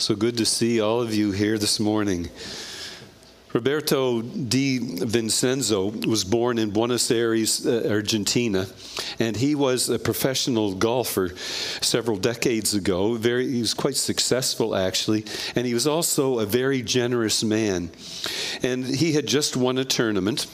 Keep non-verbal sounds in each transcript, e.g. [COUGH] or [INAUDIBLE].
So good to see all of you here this morning. Roberto De Vicenzo was born in Buenos Aires, uh, Argentina, and he was a professional golfer several decades ago. Very, he was quite successful, actually, and he was also a very generous man. And he had just won a tournament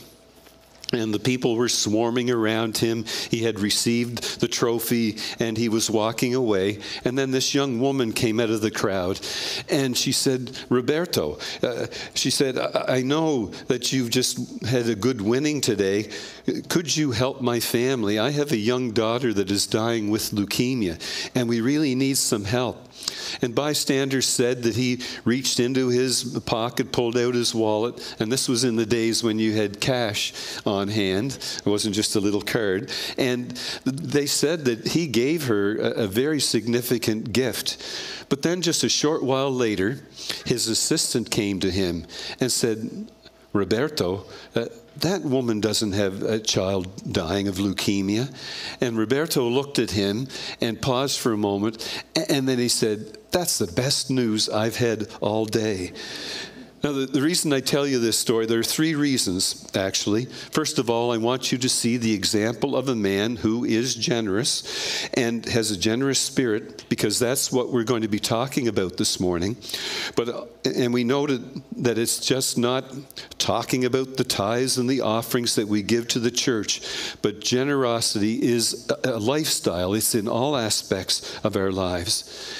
and the people were swarming around him. He had received the trophy and he was walking away. And then this young woman came out of the crowd and she said, Roberto, uh, she said, I-, I know that you've just had a good winning today. Could you help my family? I have a young daughter that is dying with leukemia and we really need some help. And bystanders said that he reached into his pocket, pulled out his wallet, and this was in the days when you had cash on hand. It wasn't just a little card. And they said that he gave her a, a very significant gift. But then, just a short while later, his assistant came to him and said, Roberto, uh, that woman doesn't have a child dying of leukemia. And Roberto looked at him and paused for a moment, and then he said, That's the best news I've had all day. Now, the, the, reason I tell you this story, there are three reasons, actually. First of all, I want you to see the example of a man who is generous and has a generous spirit, because that's what we're going to be talking about this morning. But, uh, and we noted that it's just not talking about the tithes and the offerings that we give to the church, but generosity is a, a lifestyle, it's in all aspects of our lives.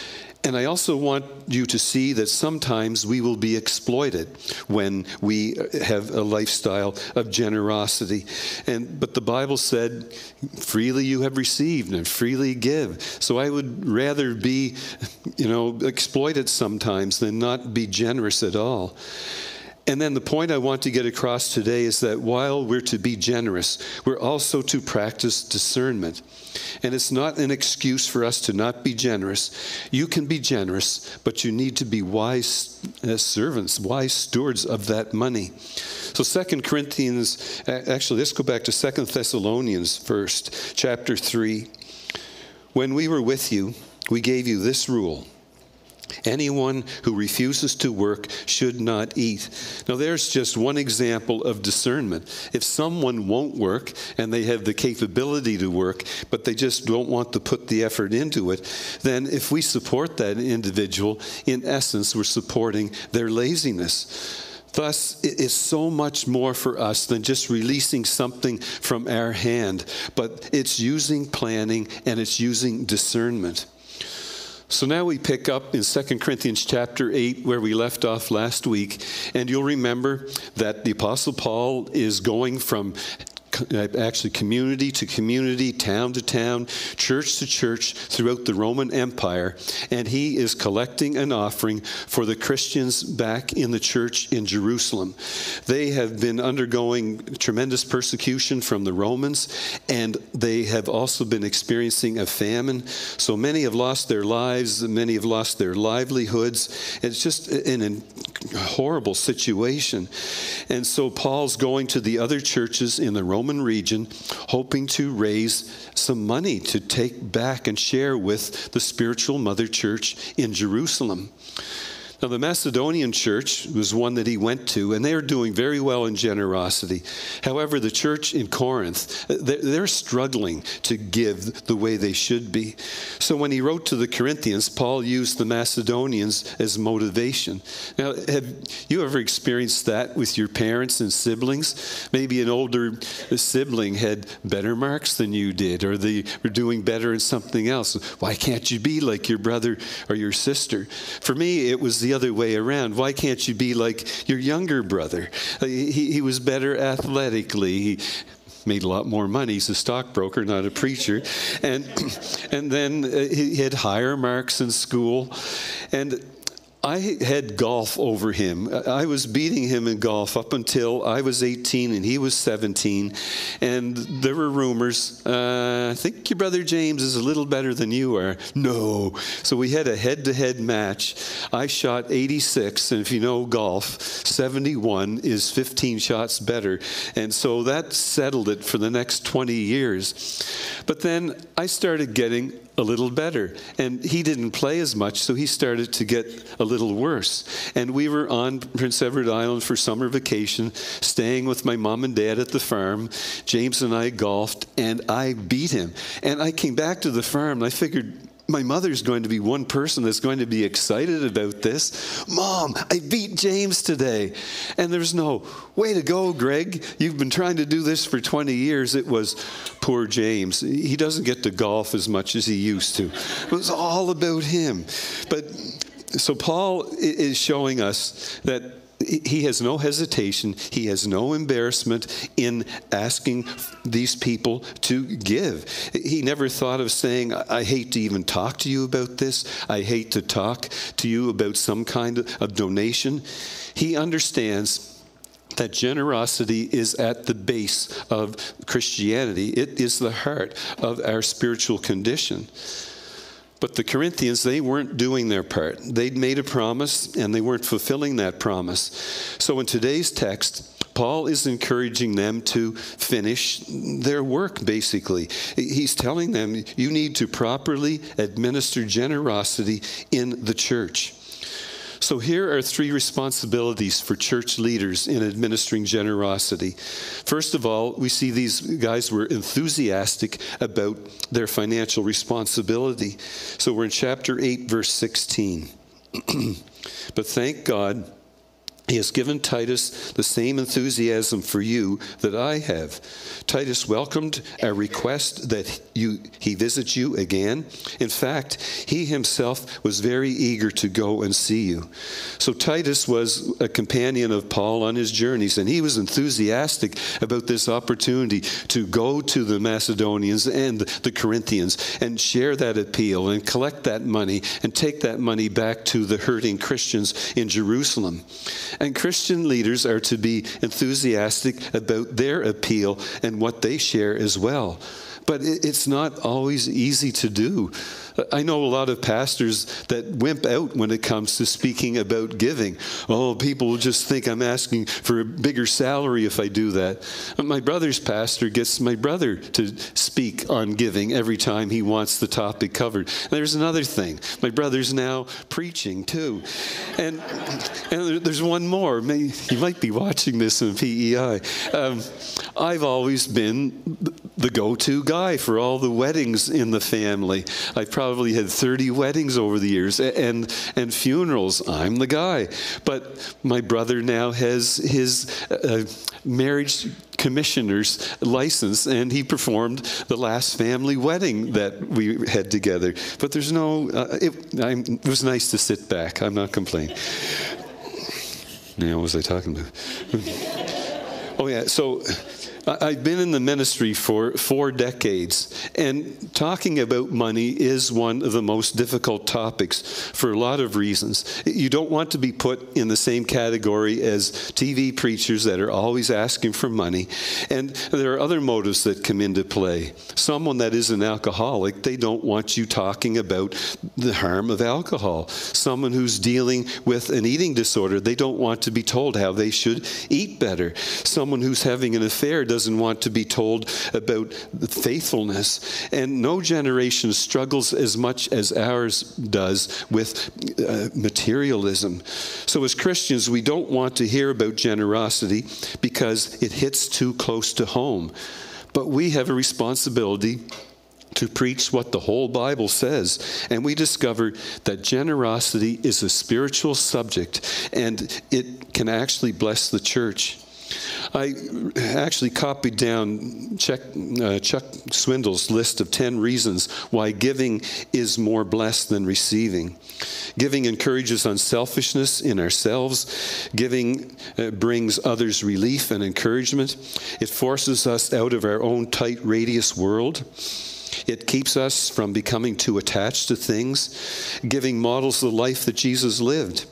And I also want you to see that sometimes we will be exploited when we have a lifestyle of generosity. And but the Bible said, freely you have received and freely give. So I would rather be, you know, exploited sometimes than not be generous at all. And then the point I want to get across today is that while we're to be generous, we're also to practice discernment. And it's not an excuse for us to not be generous. You can be generous, but you need to be wise uh, servants, wise stewards of that money. So Second Corinthians, actually, let's go back to Second Thessalonians first, chapter 3. When we were with you, we gave you this rule Anyone who refuses to work should not eat. Now, there's just one example of discernment. If someone won't work and they have the capability to work, but they just don't want to put the effort into it, then if we support that individual, in essence, we're supporting their laziness. Thus, it is so much more for us than just releasing something from our hand, but it's using planning and it's using discernment. So now we pick up in 2 Corinthians chapter 8 where we left off last week. And you'll remember that the Apostle Paul is going from Uh, actually community to community, town to town, church to church throughout the Roman Empire. And he is collecting an offering for the Christians back in the church in Jerusalem. They have been undergoing tremendous persecution from the Romans, and they have also been experiencing a famine. So many have lost their lives, many have lost their livelihoods. It's just an, a horrible situation. And so Paul's going to the other churches in the Roman Region, hoping to raise some money to take back and share with the spiritual mother church in Jerusalem. Now, the Macedonian church was one that he went to, and they are doing very well in generosity. However, the church in Corinth, they're struggling to give the way they should be. So, when he wrote to the Corinthians, Paul used the Macedonians as motivation. Now, have you ever experienced that with your parents and siblings? Maybe an older sibling had better marks than you did, or they were doing better in something else. Why can't you be like your brother or your sister? For me, it was the other way around. Why can't you be like your younger brother? Uh, he, he was better athletically. He, made a lot more money. He's a stockbroker, not a preacher. And, [CLEARS THROAT] and then uh, he had higher marks in school. And I had golf over him. I was beating him in golf up until I was 18 and he was 17. And there were rumors, uh, I think your brother James is a little better than you are. No. So we had a head to head match. I shot 86, and if you know golf, 71 is 15 shots better. And so that settled it for the next 20 years. But then I started getting a little better. And he didn't play as much, so he started to get a little worse. And we were on Prince Edward Island for summer vacation, staying with my mom and dad at the farm. James and I golfed, and I beat him. And I came back to the farm, and I figured, my mother's going to be one person that's going to be excited about this. Mom, I beat James today. And there's no, way to go, Greg. You've been trying to do this for 20 years. It was poor James. He doesn't get to golf as much as he used to. It was all about him. But so Paul is showing us that he has no hesitation, he has no embarrassment in asking these people to give. He never thought of saying, I hate to even talk to you about this, I hate to talk to you about some kind of donation. He understands that generosity is at the base of Christianity, it is the heart of our spiritual condition. But the Corinthians, they weren't doing their part. They'd made a promise and they weren't fulfilling that promise. So in today's text, Paul is encouraging them to finish their work, basically. He's telling them you need to properly administer generosity in the church. So, here are three responsibilities for church leaders in administering generosity. First of all, we see these guys were enthusiastic about their financial responsibility. So, we're in chapter 8, verse 16. [CLEARS THROAT] but thank God he has given Titus the same enthusiasm for you that I have. Titus welcomed a request that you, he visit you again. In fact, he himself was very eager to go and see you. So Titus was a companion of Paul on his journeys, and he was enthusiastic about this opportunity to go to the Macedonians and the Corinthians and share that appeal and collect that money and take that money back to the hurting Christians in Jerusalem. And Christian leaders are to be enthusiastic about their appeal and what they share as well. But it's not always easy to do. I know a lot of pastors that wimp out when it comes to speaking about giving. Oh, people will just think I'm asking for a bigger salary if I do that. My brother's pastor gets my brother to speak on giving every time he wants the topic covered. And there's another thing. My brother's now preaching too. And, and there's one more. You might be watching this in PEI. Um, I've always been the go to guy for all the weddings in the family. I've probably probably had 30 weddings over the years and, and funerals. I'm the guy. But my brother now has his uh, marriage commissioner's license and he performed the last family wedding that we had together. But there's no, uh, it, it was nice to sit back. I'm not complaining. Now, what was I talking about? [LAUGHS] oh, yeah. So I've been in the ministry for four decades, and talking about money is one of the most difficult topics for a lot of reasons. You don't want to be put in the same category as TV preachers that are always asking for money, and there are other motives that come into play. Someone that is an alcoholic, they don't want you talking about the harm of alcohol. Someone who's dealing with an eating disorder, they don't want to be told how they should eat better. Someone who's having an affair doesn't want to be told about faithfulness. And no generation struggles as much as ours does with uh, materialism. So, as Christians, we don't want to hear about generosity because it hits too close to home. But we have a responsibility to preach what the whole Bible says. And we discover that generosity is a spiritual subject and it can actually bless the church. I actually copied down Chuck, uh, Chuck list of 10 reasons why giving is more blessed than receiving. Giving encourages unselfishness in ourselves. Giving uh, brings others relief and encouragement. It forces us out of our own tight radius world. It keeps us from becoming too attached to things. Giving models the life that Jesus lived.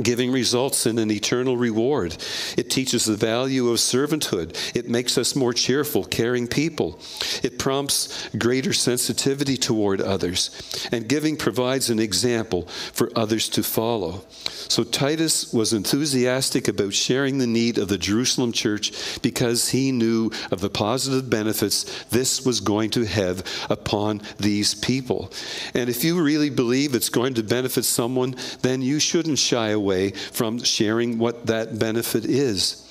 Giving results in an eternal reward. It teaches the value of servanthood. It makes us more cheerful, caring people. It prompts greater sensitivity toward others. And giving provides an example for others to follow. So Titus was enthusiastic about sharing the need of the Jerusalem church because he knew of the positive benefits this was going to have upon these people. And if you really believe it's going to benefit someone, then you shouldn't shy away from sharing what that benefit is.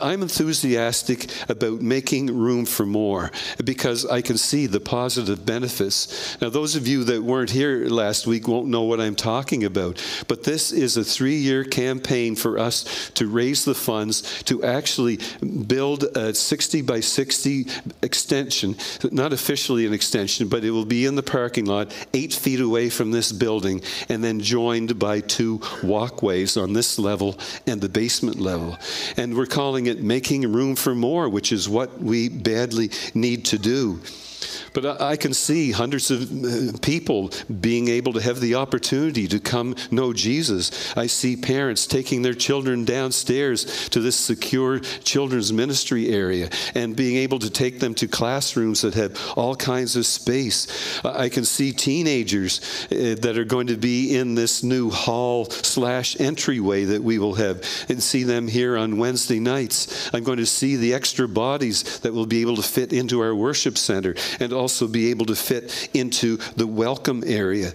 I'm enthusiastic about making room for more because I can see the positive benefits. Now, those of you that weren't here last week won't know what I'm talking about, but this is a three year campaign for us to raise the funds to actually build a 60 by 60 extension, not officially an extension, but it will be in the parking lot, eight feet away from this building, and then joined by two walkways on this level and the basement level. And we're calling calling it making room for more, which is what we badly need to do. But I can see hundreds of uh, people being able to have the opportunity to come know Jesus. I see parents taking their children downstairs to this secure children's ministry area and being able to take them to classrooms that have all kinds of space. I can see teenagers uh, that are going to be in this new hall slash entryway that we will have and see them here on Wednesday nights. I'm going to see the extra bodies that will be able to fit into our worship center and also be able to fit into the welcome area.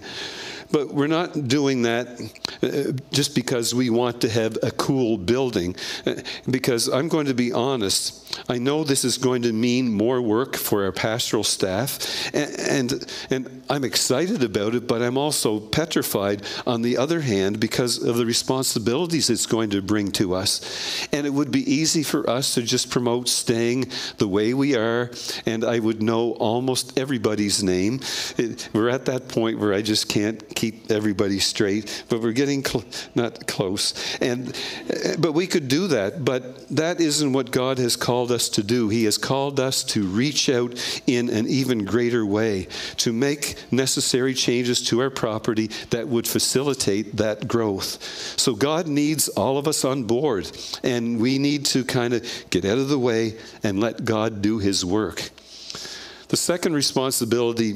But we're not doing that uh, just because we want to have a cool building. Uh, because I'm going to be honest, I know this is going to mean more work for our pastoral staff, and, and, and, I'm excited about it, but I'm also petrified on the other hand because of the responsibilities it's going to bring to us. And it would be easy for us to just promote staying the way we are, and I would know almost everybody's name. It, we're at that point where I just can't keep everybody straight, but we're getting cl- not close. And, eh, but we could do that, but that isn't what God has called called us to do. He has called us to reach out in an even greater way, to make necessary changes to our property that would facilitate that growth. So God needs all of us on board, and we need to kind of get out of the way and let God do His work. The second responsibility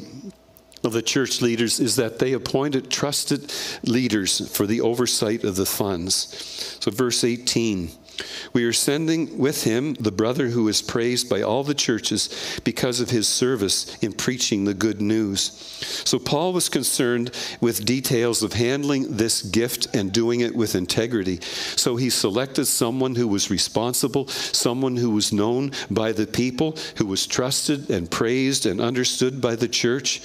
of the church leaders is that they appointed trusted leaders for the oversight of the funds. So, verse 18. We are sending with him the brother who is praised by all the churches because of his service in preaching the good news. So, Paul was concerned with details of handling this gift and doing it with integrity. So, he selected someone who was responsible, someone who was known by the people, who was trusted and praised and understood by the church.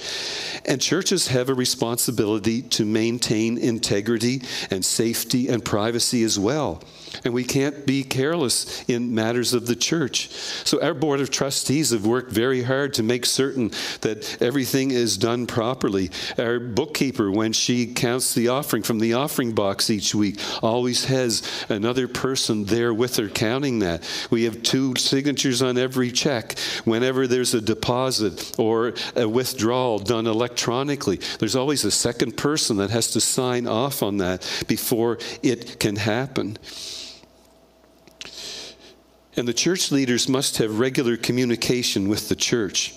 And churches have a responsibility to maintain integrity and safety and privacy as well. And we can't be careless in matters of the church. So, our board of trustees have worked very hard to make certain that everything is done properly. Our bookkeeper, when she counts the offering from the offering box each week, always has another person there with her counting that. We have two signatures on every check. Whenever there's a deposit or a withdrawal done electronically, there's always a second person that has to sign off on that before it can happen. And the church leaders must have regular communication with the church.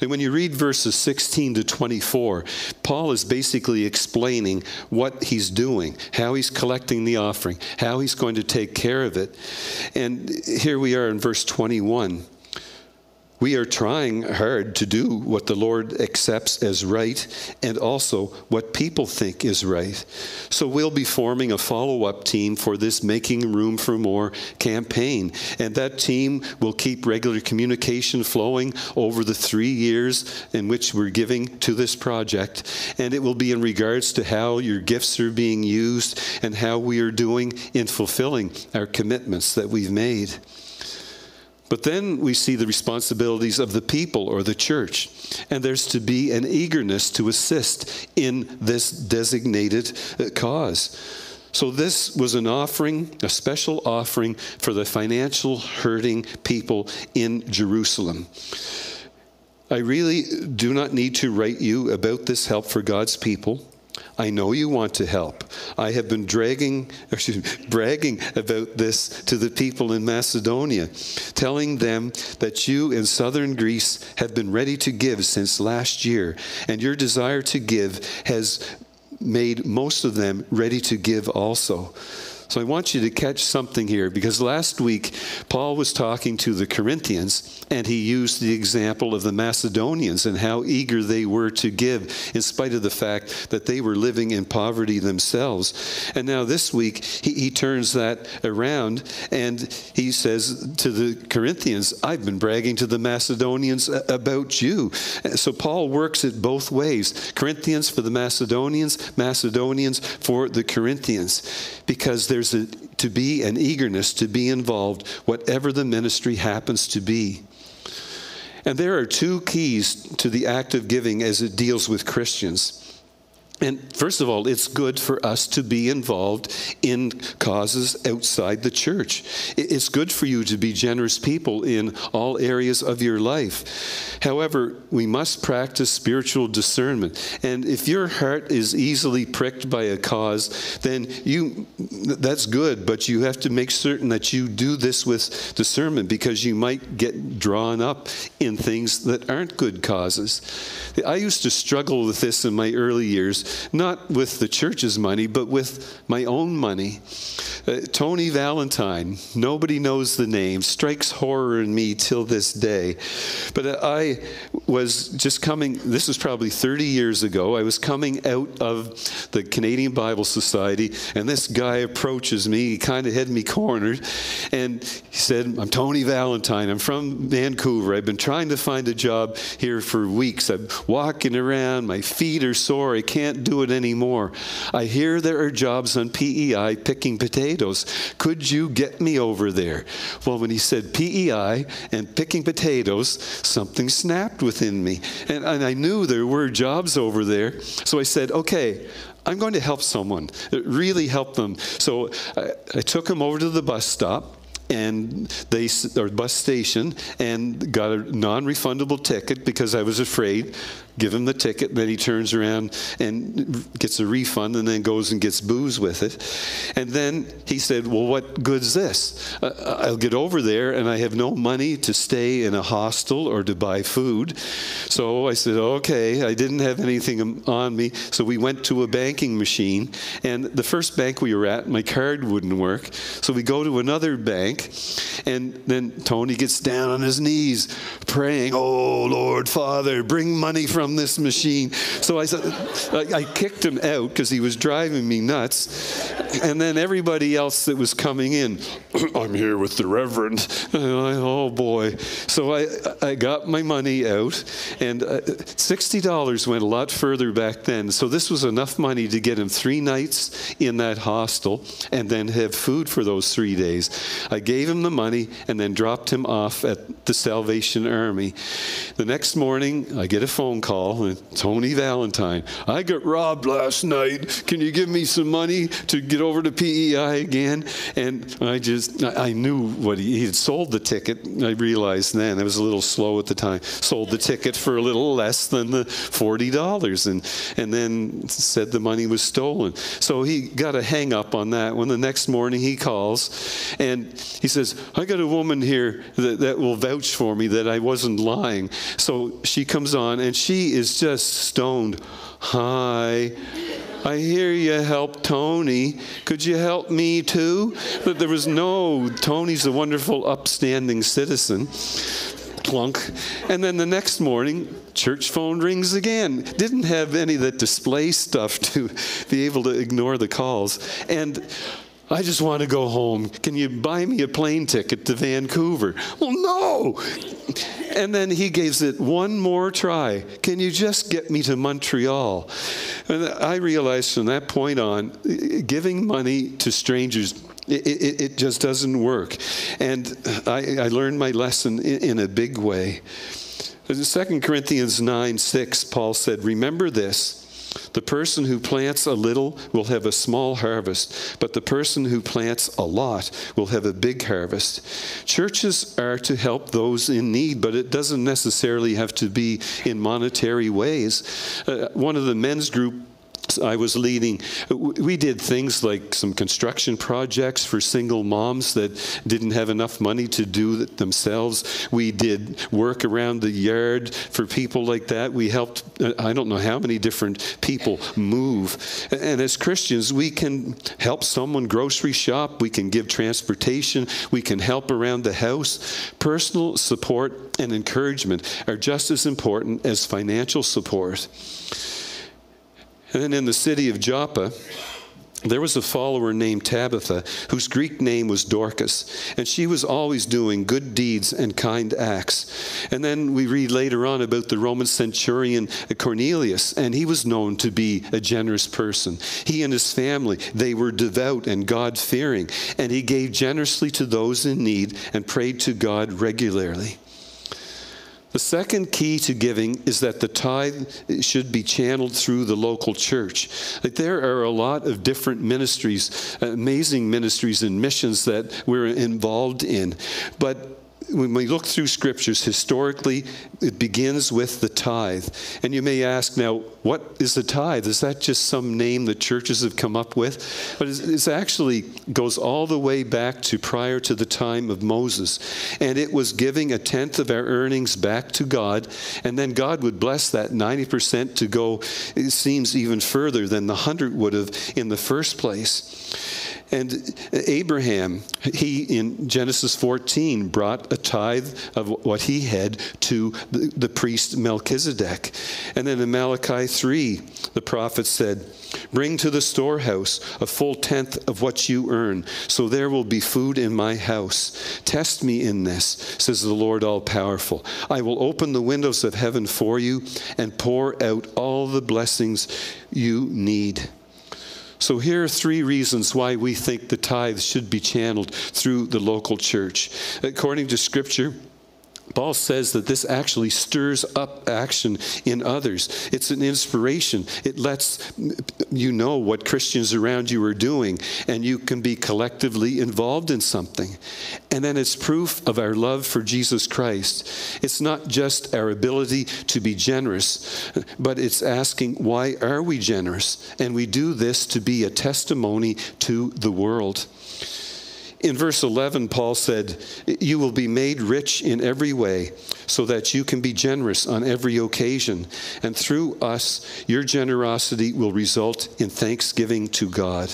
And when you read verses 16 to 24, Paul is basically explaining what he's doing, how he's collecting the offering, how he's going to take care of it. And here we are in verse 21 we are trying hard to do what the Lord accepts as right and also what people think is right. So we'll be forming a follow up team for this Making Room for More campaign. And that team will keep regular communication flowing over the three years in which we're giving to this project. And it will be in regards to how your gifts are being used and how we are doing in fulfilling our commitments that we've made. But then we see the responsibilities of the people or the church, and there's to be an eagerness to assist in this designated uh, cause. So, this was an offering, a special offering for the financial hurting people in Jerusalem. I really do not need to write you about this help for God's people. I know you want to help. I have been dragging, excuse me, bragging about this to the people in Macedonia, telling them that you in southern Greece have been ready to give since last year, and your desire to give has made most of them ready to give also. So I want you to catch something here because last week Paul was talking to the Corinthians and he used the example of the Macedonians and how eager they were to give in spite of the fact that they were living in poverty themselves. And now this week he, he turns that around and he says to the Corinthians, I've been bragging to the Macedonians about you. So Paul works it both ways Corinthians for the Macedonians, Macedonians for the Corinthians because there's there's a, to be an eagerness to be involved, whatever the ministry happens to be. And there are two keys to the act of giving as it deals with Christians. And first of all, it's good for us to be involved in causes outside the church. It's good for you to be generous people in all areas of your life. However, we must practice spiritual discernment. And if your heart is easily pricked by a cause, then you that's good, but you have to make certain that you do this with discernment because you might get drawn up in things that aren't good causes. I used to struggle with this in my early years not with the church's money, but with my own money. Uh, Tony Valentine, nobody knows the name, strikes horror in me till this day. But I was just coming, this was probably 30 years ago. I was coming out of the Canadian Bible Society, and this guy approaches me. He kind of had me cornered, and he said, I'm Tony Valentine. I'm from Vancouver. I've been trying to find a job here for weeks. I'm walking around, my feet are sore. I do it anymore. I hear there are jobs on PEI picking potatoes. Could you get me over there? Well, when he said PEI and picking potatoes, something snapped within me. And, and I knew there were jobs over there. So I said, okay, I'm going to help someone, really help them. So I, I took him over to the bus stop and they or bus station and got a non-refundable ticket because I was afraid give him the ticket, then he turns around and gets a refund and then goes and gets booze with it. And then he said, Well, what good's this? Uh, I'll get over there and I have no money to stay in a hostel or to buy food. So I said, Okay, I didn't have anything on me. So we went to a banking machine. And the first bank we were at, my card wouldn't work. So we go to another bank. And then Tony gets down on his knees praying, Oh, Lord Father, bring money from this machine. So I said, I kicked him out because he was driving me nuts. And then everybody else that was coming in, [CLEARS THROAT] I'm here with the Reverend. [LAUGHS] oh boy. So I, I got my money out, and uh, $60 went a lot further back then. So this was enough money to get him three nights in that hostel and then have food for those three days. I gave him the money and then dropped him off at the Salvation Army. The next morning, I get a phone call Tony Valentine, I got robbed last night. Can you give me some money to get over to PEI again? And I just, I knew what he, he had sold the ticket. I realized then, I was a little slow at the time, sold the ticket for a little less than the $40 and, and then said the money was stolen. So he got a hang up on that. When the next morning he calls and he says, I got a woman here that, that will vouch for me that I wasn't lying. So she comes on and she is just stoned. Hi. I hear you help Tony. Could you help me too? But there was no, Tony's a wonderful, upstanding citizen. Clunk. And then the next morning, church phone rings again. Didn't have any of that display stuff [LAUGHS] to be able to ignore the calls. And I just want to go home. Can you buy me a plane ticket to Vancouver? Well, no. And then he gives it one more try. Can you just get me to Montreal? And I realized from that point on, giving money to strangers it, it, it, just doesn't work. And I, I learned my lesson in, in, a big way. In 2 Corinthians 9 6, Paul said, Remember this the person who plants a little will have a small harvest, but the person who plants a lot will have a big harvest. Churches are to help those in need, but it doesn't necessarily have to be in monetary ways. Uh, one of the men's group I was leading, we did things like some construction projects for single moms that didn't have enough money to do it themselves. We did work around the yard for people like that. We helped, uh, I don't know how many different people move. And as Christians, we can help someone grocery shop, we can give transportation, we can help around the house. Personal support and encouragement are just as important as financial support. And in the city of Joppa, there was a follower named Tabitha whose Greek name was Dorcas, and she was always doing good deeds and kind acts. And then we read later on about the Roman centurion Cornelius, and he was known to be a generous person. He and his family, they were devout and God fearing, and he gave generously to those in need and prayed to God regularly. The second key to giving is that the tithe should be channeled through the local church. Like there are a lot of different ministries, amazing ministries and missions that we're involved in. But when we look through scriptures, historically, it begins with the tithe. And you may ask now, what is the tithe? Is that just some name that churches have come up with? But it actually goes all the way back to prior to the time of Moses. And it was giving a tenth of our earnings back to God. And then God would bless that 90% to go, it seems, even further than the 100 would have in the first place. And Abraham, he in Genesis 14 brought a tithe of what he had to the, the, priest Melchizedek. And then in Malachi 3, the prophet said, Bring to the storehouse a full tenth of what you earn, so there will be food in my house. Test me in this, says the Lord all powerful. I will open the windows of heaven for you and pour out all the blessings you need. So, here are three reasons why we think the tithe should be channeled through the local church. According to Scripture, Paul says that this actually stirs up action in others. It's an inspiration. It lets you know what Christians around you are doing, and you can be collectively involved in something. And then it's proof of our love for Jesus Christ. It's not just our ability to be generous, but it's asking, why are we generous? And we do this to be a testimony to the world. In verse 11, Paul said, You will be made rich in every way, so that you can be generous on every occasion. And through us, your generosity will result in thanksgiving to God.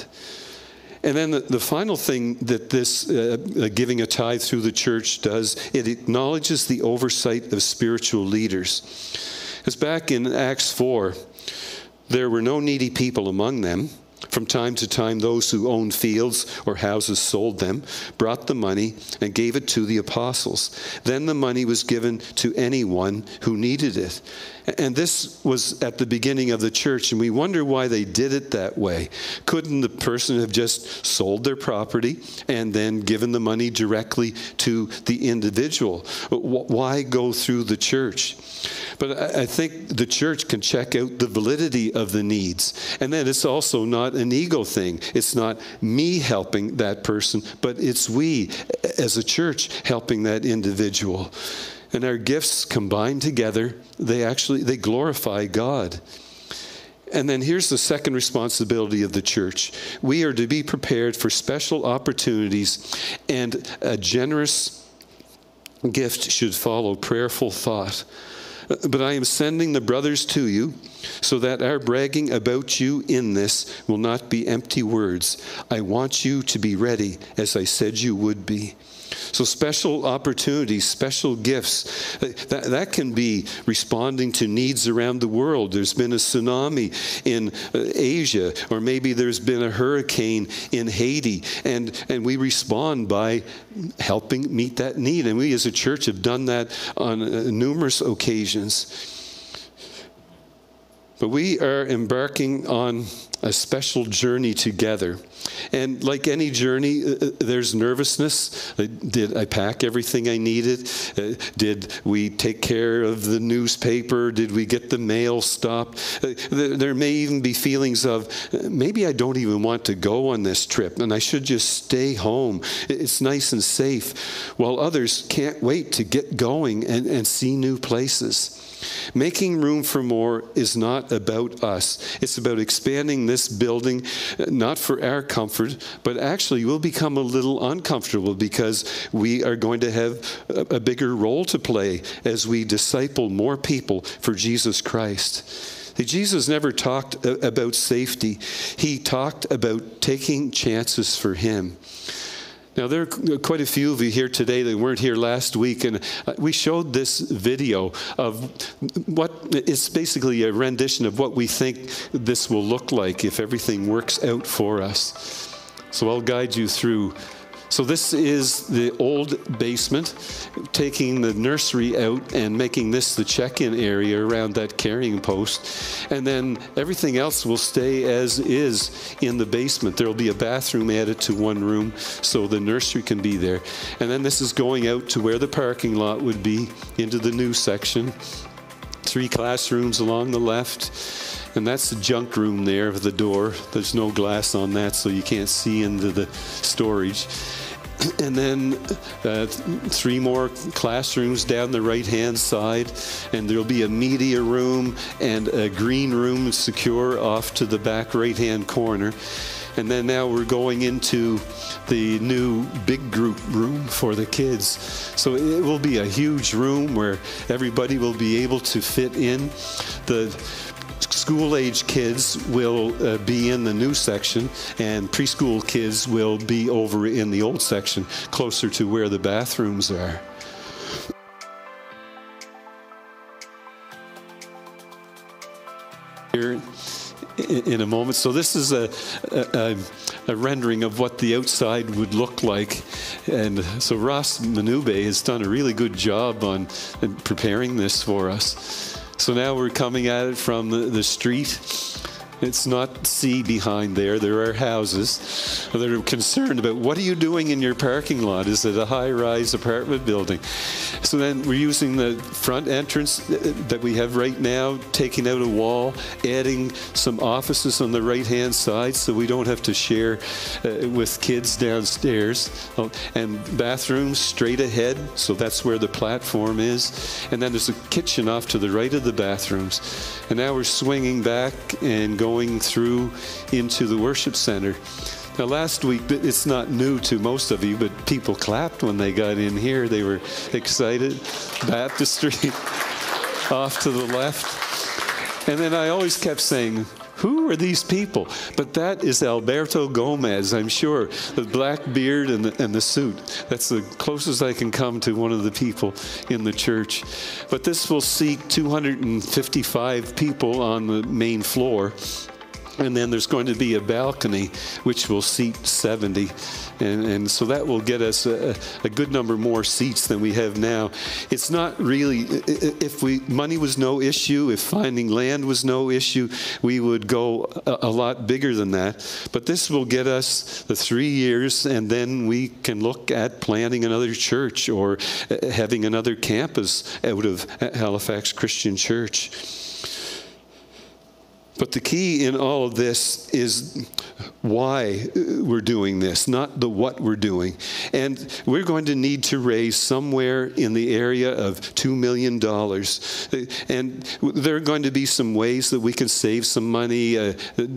And then the, the final thing that this uh, uh giving a tithe through the church does, it acknowledges the oversight of spiritual leaders. As back in Acts 4, there were no needy people among them. From time to time, those who owned fields or houses sold them, brought the money, and gave it to the apostles. Then the money was given to anyone who needed it. And this was at the beginning of the church, and we wonder why they did it that way. Couldn't the person have just sold their property and then given the money directly to the individual? Why go through the church? But I think the church can check out the validity of the needs. And then it's also not an ego thing. It's not me helping that person, but it's we as a church helping that individual. And our gifts combined together they actually they glorify god. And then here's the second responsibility of the church. We are to be prepared for special opportunities and a generous gift should follow prayerful thought but I am sending the brothers to you so that our bragging about you in this will not be empty words. I want you to be ready as I said you would be. So, special opportunities, special gifts, that, that can be responding to needs around the world. There's been a tsunami in uh, Asia, or maybe there's been a hurricane in Haiti, and, and we respond by helping meet that need. And we as a church have done that on uh, numerous occasions. But we are embarking on a special journey together. And like any journey, uh, uh there's nervousness. Uh, did I pack everything I needed? Did we take care of the newspaper? Did we get the mail stopped? There, there, may even be feelings of maybe I don't even want to go on this trip and I should just stay home. It's nice and safe. While others can't wait to get going and, and see new places. Making room for more is not about us. It's about expanding this building, not for our comfort, but actually we'll become a little uncomfortable because we are going to have a, bigger role to play as we disciple more people for Jesus Christ. Jesus never talked about safety. He talked about taking chances for him. Now, there are quite a few of you here today that weren't here last week, and uh, we showed this video of what is basically a rendition of what we think this will look like if everything works out for us. So I'll guide you through so this is the old basement, taking the nursery out and making this the check-in area around that carrying post. And then everything else will stay as is in the basement. There'll be a bathroom added to one room so the nursery can be there. And then this is going out to where the parking lot would be into the new section. Three classrooms along the left and that's the junk room there the door. There's no glass on that, so you can't see into the storage. [CLEARS THROAT] And then uh, three more classrooms down the right hand side, and there'll be a media room and a green room secure off to the back right hand corner. And then now we're going into the new big group room for the kids. So it will be a huge room where everybody will be able to fit in. The school age kids will uh, be in the new section, and preschool kids will be over in the old section, closer to where the bathrooms are. Here in a moment. So, this is a, a, a, rendering of what the outside would look like. And so, Ross Manube has done a really good job on preparing this for us. So now we're coming at it from the, the street. It's not sea behind there. There are houses that are concerned about what are you doing in your parking lot? Is it a high rise apartment building? So then we're using the front entrance that we have right now, taking out a wall, adding some offices on the right hand side so we don't have to share uh, with kids downstairs. Oh, and bathrooms straight ahead, so that's where the platform is. And then there's a kitchen off to the right of the bathrooms. And now we're swinging back and going going through into the worship center. Now, last week, it's not new to most of you, but people clapped when they got in here. They were excited. Baptistry [LAUGHS] off to the left. And then I always kept saying, who are these people? But that is Alberto Gomez, I'm sure. The black beard and the, and the suit. That's the closest I can come to one of the people in the church. But this will seat 255 people on the main floor. And then there's going to be a balcony which will seat 70. And, and so that will get us a, a, good number more seats than we have now. It's not really, if we money was no issue, if finding land was no issue, we would go a, a lot bigger than that. But this will get us the three years, and then we can look at planning another church or uh, having another campus out of Halifax Christian Church. But the key in all of this is why we're doing this, not the what we're doing. And we're going to need to raise somewhere in the area of $2 million. And there are going to be some ways that we can save some money uh,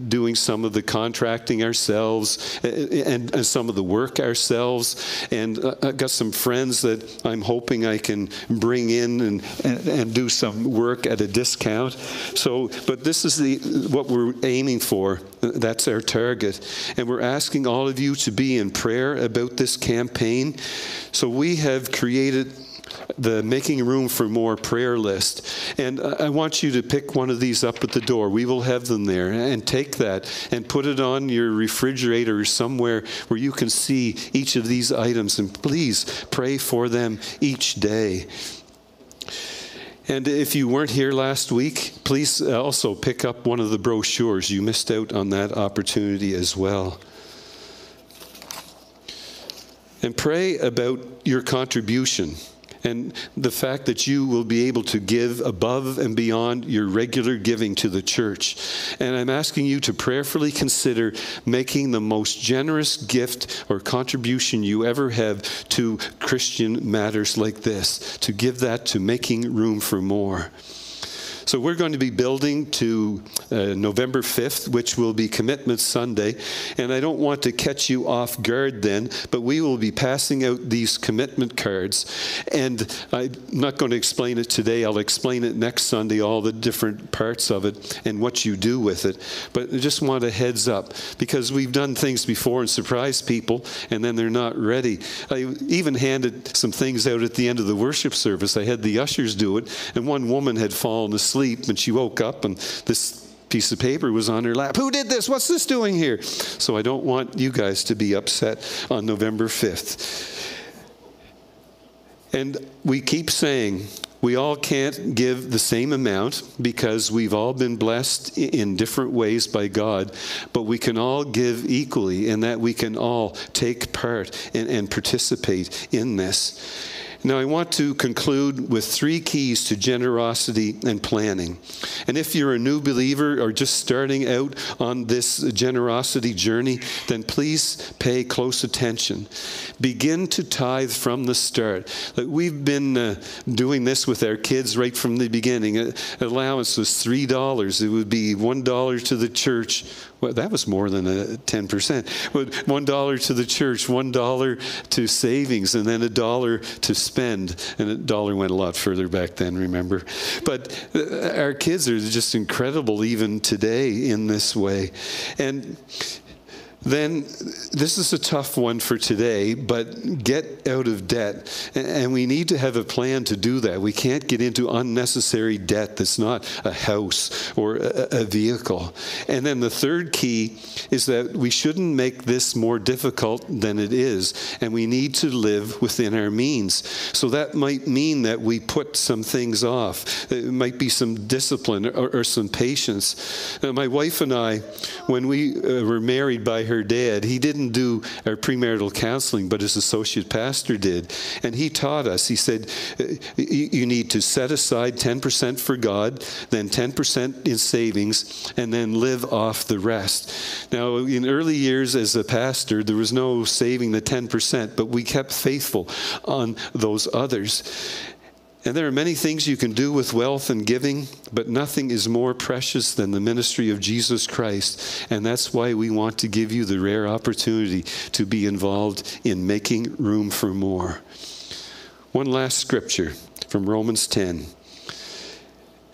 doing some of the contracting ourselves uh, and, and, some of the work ourselves. And uh, I've got some friends that I'm hoping I can bring in and, and, and do some work at a discount. So, but this is the what we're aiming for. That's our target. And we're asking all of you to be in prayer about this campaign. So we have created the Making Room for More prayer list. And I want you to pick one of these up at the door. We will have them there. And take that and put it on your refrigerator or somewhere where you can see each of these items. And please pray for them each day. And if you weren't here last week, please uh, also pick up one of the brochures. You missed out on that opportunity as well. And pray about your contribution and the fact that you will be able to give above and beyond your regular giving to the church. And I'm asking you to prayerfully consider making the most generous gift or contribution you ever have to Christian matters like this, to give that to making room for more. So we're going to be building to uh, November 5th, which will be Commitment Sunday. And I don't want to catch you off guard then, but we will be passing out these commitment cards. And I'm not going to explain it today. I'll explain it next Sunday, all the different parts of it and what you do with it. But I just want a heads up because we've done things before and surprised people, and then they're not ready. I even handed some things out at the end of the worship service. I had the ushers do it, and one woman had fallen asleep asleep and she woke up and this piece of paper was on her lap. Who did this? What's this doing here? So I don't want you guys to be upset on November 5th. And we keep saying, we all can't give the same amount because we've all been blessed in different ways by God, but we can all give equally in that we can all take part and, and participate in this. Now, I want to conclude with three keys to generosity and planning. And if you're a new believer or just starting out on this generosity journey, then please pay close attention. Begin to tithe from the start. We've been uh, doing this with our kids right from the beginning. Uh, allowance was $3. It would be $1 to the church, well, that was more than a 10%. But $1 to the church, $1 to savings, and then a dollar to spend. And a dollar went a lot further back then, remember? But uh, our kids are just incredible even today in this way. And then this is a tough one for today, but get out of debt. And we need to have a plan to do that. We can't get into unnecessary debt that's not a house or a, vehicle. And then the third key is that we shouldn't make this more difficult than it is, and we need to live within our means. So that might mean that we put some things off. It might be some discipline or, or some patience. Now, my wife and I, when we uh, were married by her dad, he didn't do our premarital counseling, but his associate pastor did. And he taught us, he said, uh, you need to set aside 10% for God, then 10% in savings, and then live off the rest. Now, in early years as a pastor, there was no saving the 10%, but we kept faithful on those others. And there are many things you can do with wealth and giving, but nothing is more precious than the ministry of Jesus Christ. And that's why we want to give you the rare opportunity to be involved in making room for more. One last scripture from Romans 10.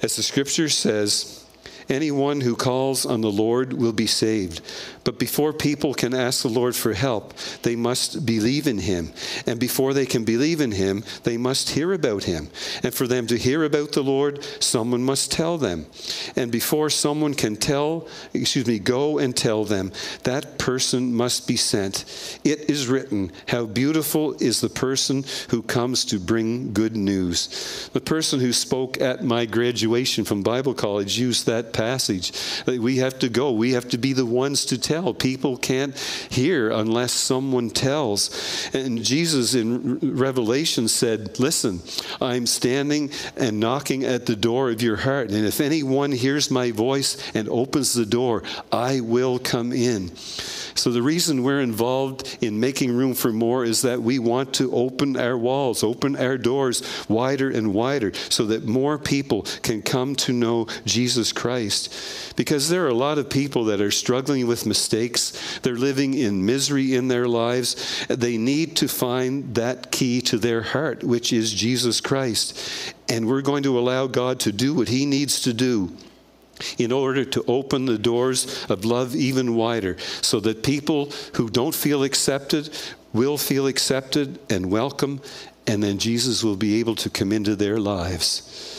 As the scripture says, anyone who calls on the Lord will be saved. But before people can ask the Lord for help, they must believe in him. And before they can believe in him, they must hear about him. And for them to hear about the Lord, someone must tell them. And before someone can tell, excuse me, go and tell them, that person must be sent. It is written, How beautiful is the person who comes to bring good news. The person who spoke at my graduation from Bible college used that passage. We have to go, we have to be the ones to tell tell. People can't hear unless someone tells. And Jesus in Revelation said, Listen, I'm standing and knocking at the door of your heart. And if anyone hears my voice and opens the door, I will come in. So, the reason we're involved in making room for more is that we want to open our walls, open our doors wider and wider so that more people can come to know Jesus Christ. Because there are a lot of people that are struggling with mistakes, they're living in misery in their lives. They need to find that key to their heart, which is Jesus Christ. And we're going to allow God to do what He needs to do in order to open the doors of love even wider so that people who don't feel accepted will feel accepted and welcome, and then Jesus will be able to come into their lives.